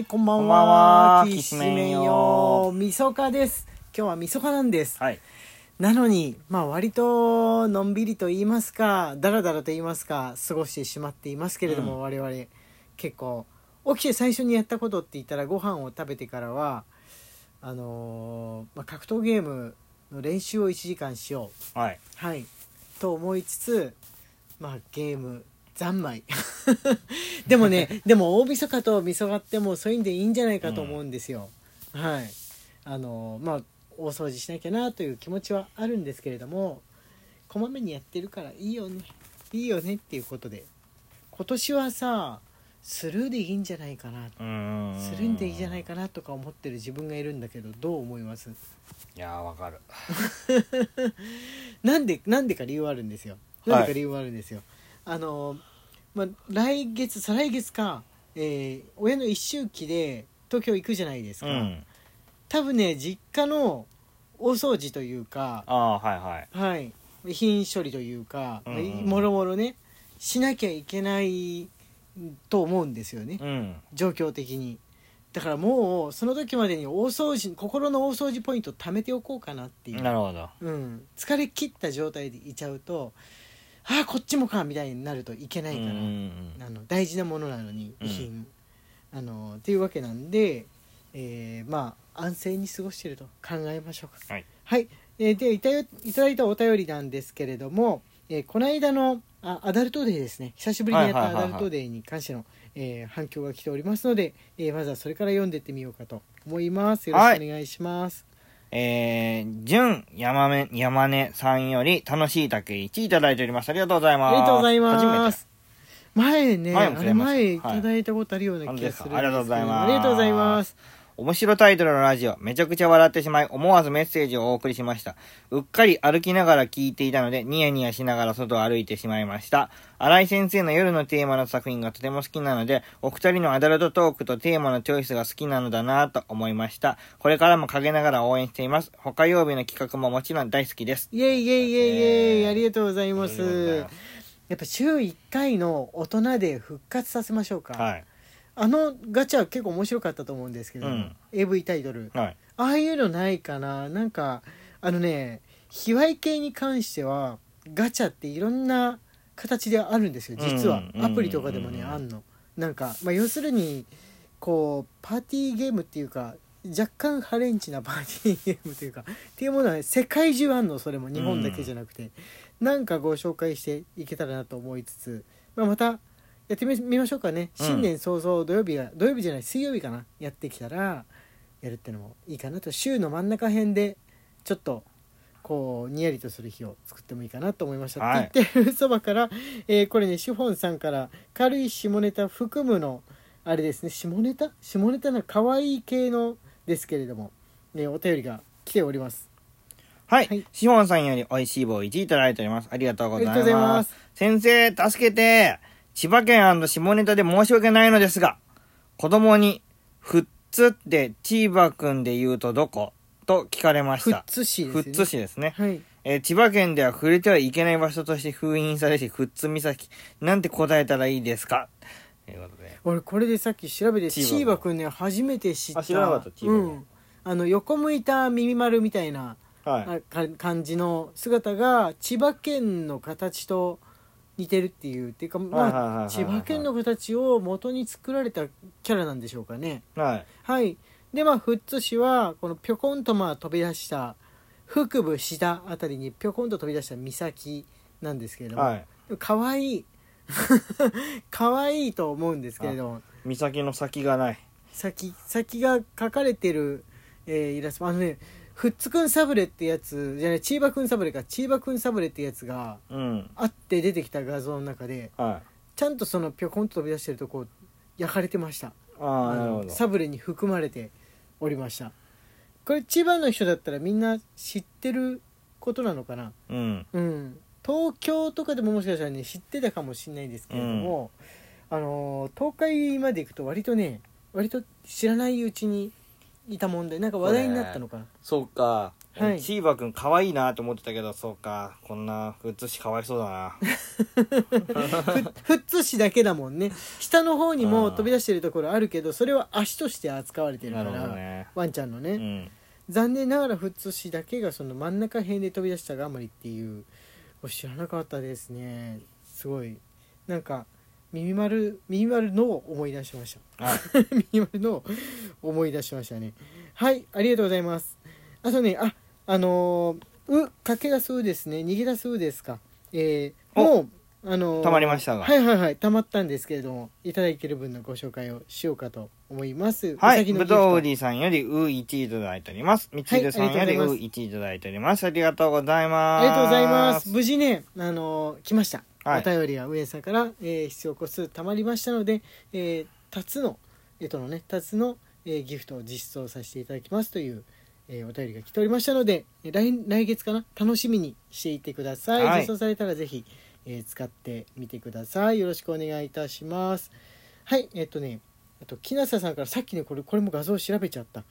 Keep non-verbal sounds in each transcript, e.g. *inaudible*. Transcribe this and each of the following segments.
はい、こんばんこんばんは。はきしめんよ。みそかです。今日はみそかなんです。はい。なのに、まあ割とのんびりと言いますか、だらだらと言いますか、過ごしてしまっていますけれども、うん我々結構、起きて最初にやったことって言ったらご飯を食べてからは、あのーまあ、格闘ゲームの練習を1時間しよう。はい。はい。と思いつつ、まあゲーム、三昧。*laughs* でもね、*laughs* でも大晦日と晦日ってもうそういうんでいいんじゃないかと思うんですよ。はい。あの、まあ、大掃除しなきゃなという気持ちはあるんですけれども、こまめにやってるからいいよね。いいよねっていうことで。今年はさ、スルーでいいんじゃないかな。スルーでいいんじゃないかなとか思ってる自分がいるんだけど、どう思います？いやー、わかる。*laughs* なんでなんでか理由はあるんですよ。なんでか理由はあるんですよ。あのまあ来月再来月か、えー親の一周期で東京行くじゃないですか。うん。多分ね実家の大掃除というか、はいはい。はい遺品処理というか、うんうんもろもろねしなきゃいけないと思うんですよね。うん。状況的に。だからもうその時までに大掃除心の大掃除ポイントを貯めておこうかなっていう。なるほど。うん、疲れ切った状態でいちゃうとああこっちもかみたいになるといけないから、うんうんあの大事なものなのにうん。遺品、あのっていうわけなんで、えーまあ安静に過ごしてると。考えましょうか。はい、はい。えーでいたいただいたお便りなんですけれども、えーこの間のあアダルトデーですね。久しぶりにやったアはいはいはいはい。ダルトデーに関しての、えー反響が来ておりますので、えーまずはそれから読んでってみようかと思います。よろしくお願いします、えー、じゅん山め、山根さんより楽しい竹1いただいております。ありがとうございます。ありがとうございます。前ね、前前いただいたことあるような気がするんですけど、本当ですかありがとうございますありがとうございます。面白タイトルのラジオ、めちゃくちゃ笑ってしまい、思わずメッセージをお送りしました。うっかり歩きながら聞いていたので、ニヤニヤしながら外を歩いてしまいました。新井先生の夜のテーマの作品がとても好きなので、お二人のアダルトトークとテーマのチョイスが好きなのだなぁと思いました。これからも陰ながら応援しています。他曜日の企画ももちろん大好きです。イェイイェイイェイイェイ、えーありがとうございまありがとうございすます。やっぱ週1回の大人で復活させましょうか。はい。あのガチャ結構面白かったと思うんですけど、うん AV タイトル。はい。ああいうのないかななんか、あのね、卑猥系に関しては、ガチャっていろんな形であるんですよ、実は。うんアプリとかでもね、うんあんの。なんか、まあ、要するに、こう、パーティーゲームっていうか、若干ハレンチなパーティーゲームというか、っていうものはね、世界中あんの、それも。日本だけじゃなくて。なんかご紹介していけたらなと思いつつ、まあ、また、やってみみましょうかね。うん。新年早々土曜日が、土曜日じゃない、水曜日かな。やってきたら、やるってのもいいかなと。週の真ん中辺でちょっとこうにやりとする日を作ってもいいかなと思いました、はい。って言ってるそばから、えーこれねシフォンさんから軽い下ネタ含むのあれですね。下ネタ？下ネタな可愛い系のですけれども、えーお便りが来ております。はい。はい。シフォンさんより美味しい棒1いただいております。ありがとうございます。先生、助けて千葉県下ネタで申し訳ないのですが、子供に、ふっつって千葉くんで言うとどこと聞かれまし富た。津市ですね富津市ですね。はいえー千葉県では触れてはいけない場所として封印されし富津岬。なんて答えたらいいですか？ということで。俺これでさっき調べてチーバチーバくんね初めて知ったあ知らなかったチーバねうんあの横向いた耳丸みたいなはい。感じの姿が千葉県の形と似てるっていうっていうかまあ千葉県の形を元に作られたキャラなんでしょうかねはい。はいでまあ富津市はこのぴょこんとまあ飛び出した北部下あたりにぴょこんと飛び出した岬なんですけれども、はい。かわいいかわいいと思うんですけれども岬の先がない。先先が書かれてる、えーイラストあのねフッツくんサブレってやつじゃないチーバくんサブレかチーバくんサブレってやつがうん。あって出てきた画像の中ではい。ちゃんとそのぴょこんと飛び出してるとこ焼かれてましたああ、なるほど。サブレに含まれておりましたこれ千葉の人だったらみんな知ってることなのかな？うん。うん東京とかでももしかしたらね知ってたかもしれないですけれども、あのー東海まで行くと割とね割と知らないうちにいたもんでなんか話題になったのかな？そうか。はいチーバくん可愛いなと思ってたけど、そうか。こんな、ふつしかわいそうだな。*laughs* ふふっつしだけだもんね下の方にも飛び出してるところあるけどそれは足として扱われてるから、ね。ワンちゃんのね、うん。残念ながらふっつしだけがその真ん中辺で飛び出したがあまりっていう知らなかったですねすごいなんか耳丸耳丸のを思い出しましたはい。耳丸のを思い出しましたねはい *laughs* ありがとうございますあとねああのー、う駆け出すうですね逃げ出すうですかえー、おもうあのー溜まりましたがはいはいはい溜まったんですけれどもいただいてる分のご紹介をしようかと思いますはい。ぶどうりさんよりう1いただいております。みちるさんよりうありがとうござい1いただいております。ありがとうございます。ありがとうございます。無事ね、あのー来ました。はいお便りが上さんから、えー必要個数たまりましたので、えー、タツの、えっとのね、タツの、えーギフトを実装させていただきますという、えーお便りが来ておりましたので、えー来来月かな、楽しみにしていてください。はい実装されたらぜひ、えー使ってみてください。よろしくお願いいたします。はい、えっとね、あと、木下さんからさっきね、これ、これも画像調べちゃった。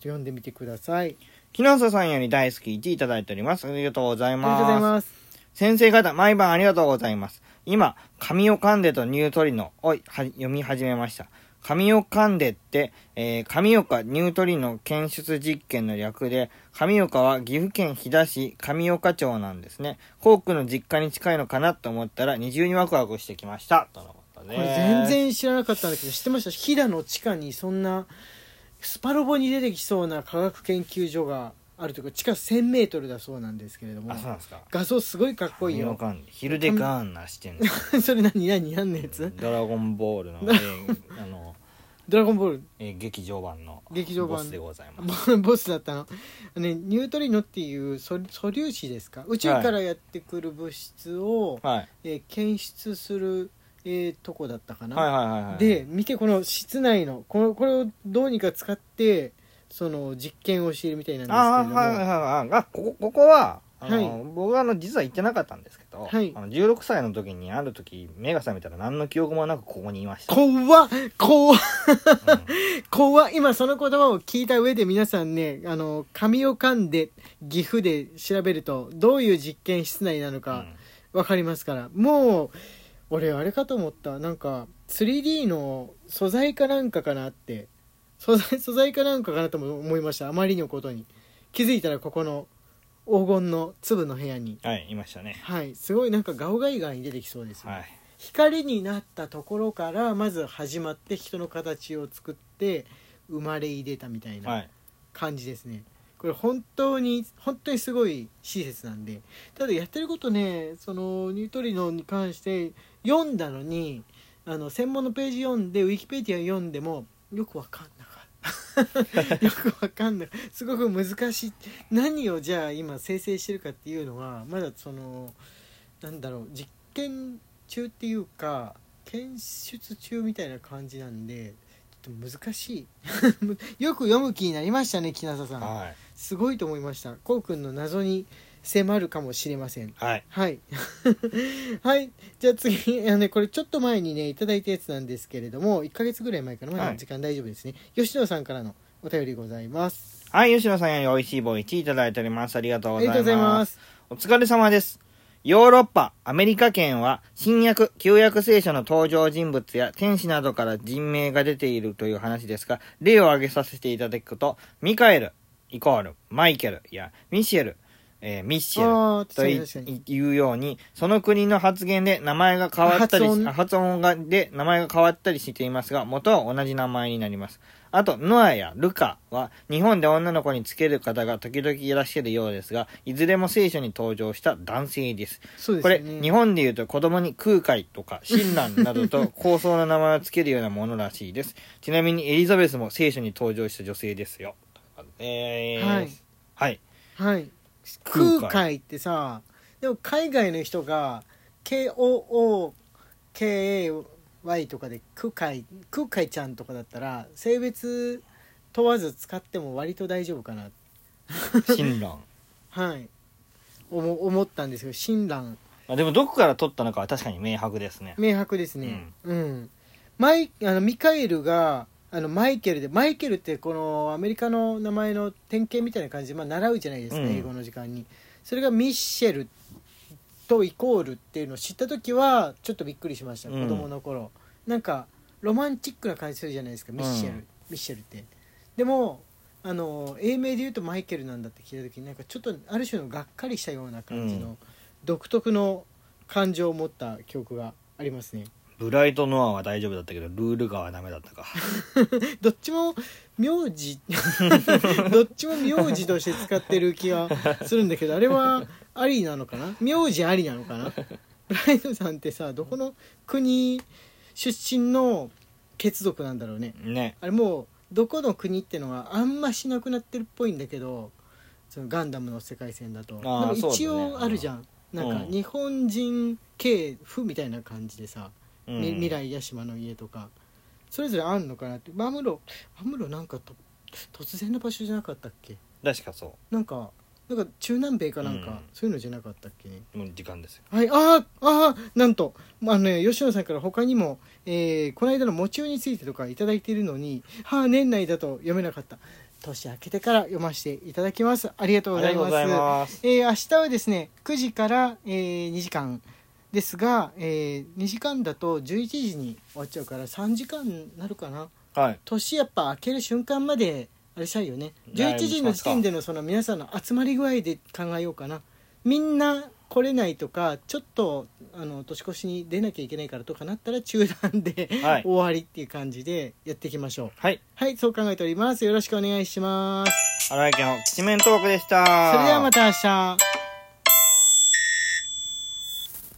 読んでみてください。木下さんより大好き1いただいております。ありがとうございありがとうございます。先生方、毎晩ありがとうございます。今、神を噛んでとニュートリノを読み始めました。神を噛んでって、えー、神岡ニュートリノ検出実験の略で、神岡は岐阜県飛騨市神岡町なんですね。コークの実家に近いのかなと思ったら二重にワクワクしてきました。とのことでこれ全然知らなかったんだけど知ってました？飛騨の地下にそんなスパロボに出てきそうな科学研究所があるというか地下 1000m だそうなんですけれどもあ、そうなんですか。画像すごいかっこいいよ神を噛んで、ヒルデガーンなしてんの？*laughs* それ何何何のやつ？ドラゴンボールの、えーあの、ドラゴンボール？えー劇場版の劇場版ボスでございます。ボ *laughs* ボスだったの、ね、ニュートリノっていう素素粒子ですか？宇宙からやってくる物質を、はい。えー検出する、えーとこだったかな、はいはいはいはい。で見てこの室内のこのこれをどうにか使ってその実験をしているみたいなんですけれああ、ども、はいはいはい。あ、ここ、ここは、あの、はい。僕はあの、実は行ってなかったんですけど、はい。あの16歳の時に、ある時、目が覚めたら何の記憶もなくここにいました。怖っ怖っ。うん。怖っ。今その言葉を聞いた上で皆さんねあの紙を噛んで岐阜で調べるとどういう実験室内なのかわかりますから、もう俺あれかと思った。なんか 3D の素材かなんかかなって素材 *laughs* 素材かなんかかなとも思いました。あまりのことに。気づいたらここの黄金の粒の部屋に。うんはい、いましたね。はい。すごいなんかガオガイガーに出てきそうですよ、はい。光になったところからまず始まって人の形を作って生まれ入れたみたいは。ない。感じですね、これ本当に本当にすごい施設なんで。ただやってることねそのニュートリノに関して読んだのにあの専門のページ読んでウィキペディア読んでもよくわかんなかった *laughs* よくわかんない。すごく難しい。何をじゃあ今生成してるかっていうのはまだそのなんだろう実験中っていうか検出中みたいな感じなんでちょっと難しい。*laughs* よく読む気になりましたね木下さん。はい。すごいと思いました。こうくんの謎に迫るかもしれませんはい。はい *laughs* はいじゃあ次あの、ね、これちょっと前にねいただいたやつなんですけれども1ヶ月ぐらい前かなまはいだ時間大丈夫ですね、吉野さんからのお便りございますはい、吉野さんより美味しい棒1いただいております。ありがとうございます。ますお疲れ様です。ヨーロッパ、アメリカ圏は、新約、旧約聖書の登場人物や天使などから人名が出ているという話ですが、例を挙げさせていただくと、ミカエル、イコール、マイケルやミシェル、えーミッシェル、というように、その国の発言で名前が変わったりし、発音あ発音がで名前が変わったりしていますが、元は同じ名前になります。あと、ノアやルカは、日本で女の子につける方が時々いらっしゃるようですが、いずれも聖書に登場した男性です。ですよね日本で言うと子供に空海とか親鸞などと *laughs* 高層な名前をつけるようなものらしいです。ちなみにエリザベスも聖書に登場した女性ですよ。えー、はい。はい。はい空海ってさでも海外の人が KOOKAY とかで空海空海ちゃんとかだったら性別問わず使っても割と大丈夫かな親鸞。*laughs* はい。思思ったんですけど親鸞。あでもどこから取ったのかは確かに明白ですね。明白ですね。うん、マイあのミカエルがあのマイケルでマイケルってこのアメリカの名前の典型みたいな感じで、まあ、習うじゃないですか、うん。英語の時間に。それがミッシェルとイコールっていうのを知った時はちょっとびっくりしました、うん。子供の頃。なんかロマンチックな感じするじゃないですかミッシェル、うんミッシェルって。でもあの英名で言うとマイケルなんだって聞いた時になんかちょっとある種のがっかりしたような感じうの独特の感情を持った記憶がありますねブライトノアは大丈夫だったけどルールガはダメだったか。*laughs* どっちも名字 *laughs* どっちも名字として使ってる気がするんだけどあれはありなのかな？名字ありなのかな？ブライトさんってさどこの国出身の血族なんだろうね。ね。あれもうどこの国ってのはあんましなくなってるっぽいんだけどそのガンダムの世界線だと。一応あるじゃん、なんかうん。日本人系譜みたいな感じでさ、うん。み未来屋島の家とかそれぞれあんのかなって。マムロマムロなんかと突然の場所じゃなかったっけ？確かそなんかなんか中南米かなんか、うん。そういうのじゃなかったっけ？ねうもう時間ですよ。はい、ああ、ああ、なんと、まああのね、吉野さんから他にも、えーこの間のもちおについてとかいただいているのに、はあ、年内だと読めなかった。年明けてから読ませていただきます。ありがとうございます。ありがとうございます。えー明日はですね、9時から、えー2時間ですが、えー2時間だと11時に終わっちゃうから3時間になるかな。はい。年やっぱ明ける瞬間まであれしたいよね。11ライブ時の時点でのその皆さんの集まり具合で考えようかな。みんな来れないとかちょっとあの年越しに出なきゃいけないからとかなったら中断で、はい。終わりっていう感じでやっていきましょう。はい。はいそう考えております。よろしくお願いします。荒井家のきしめんトークでした。それではまた明日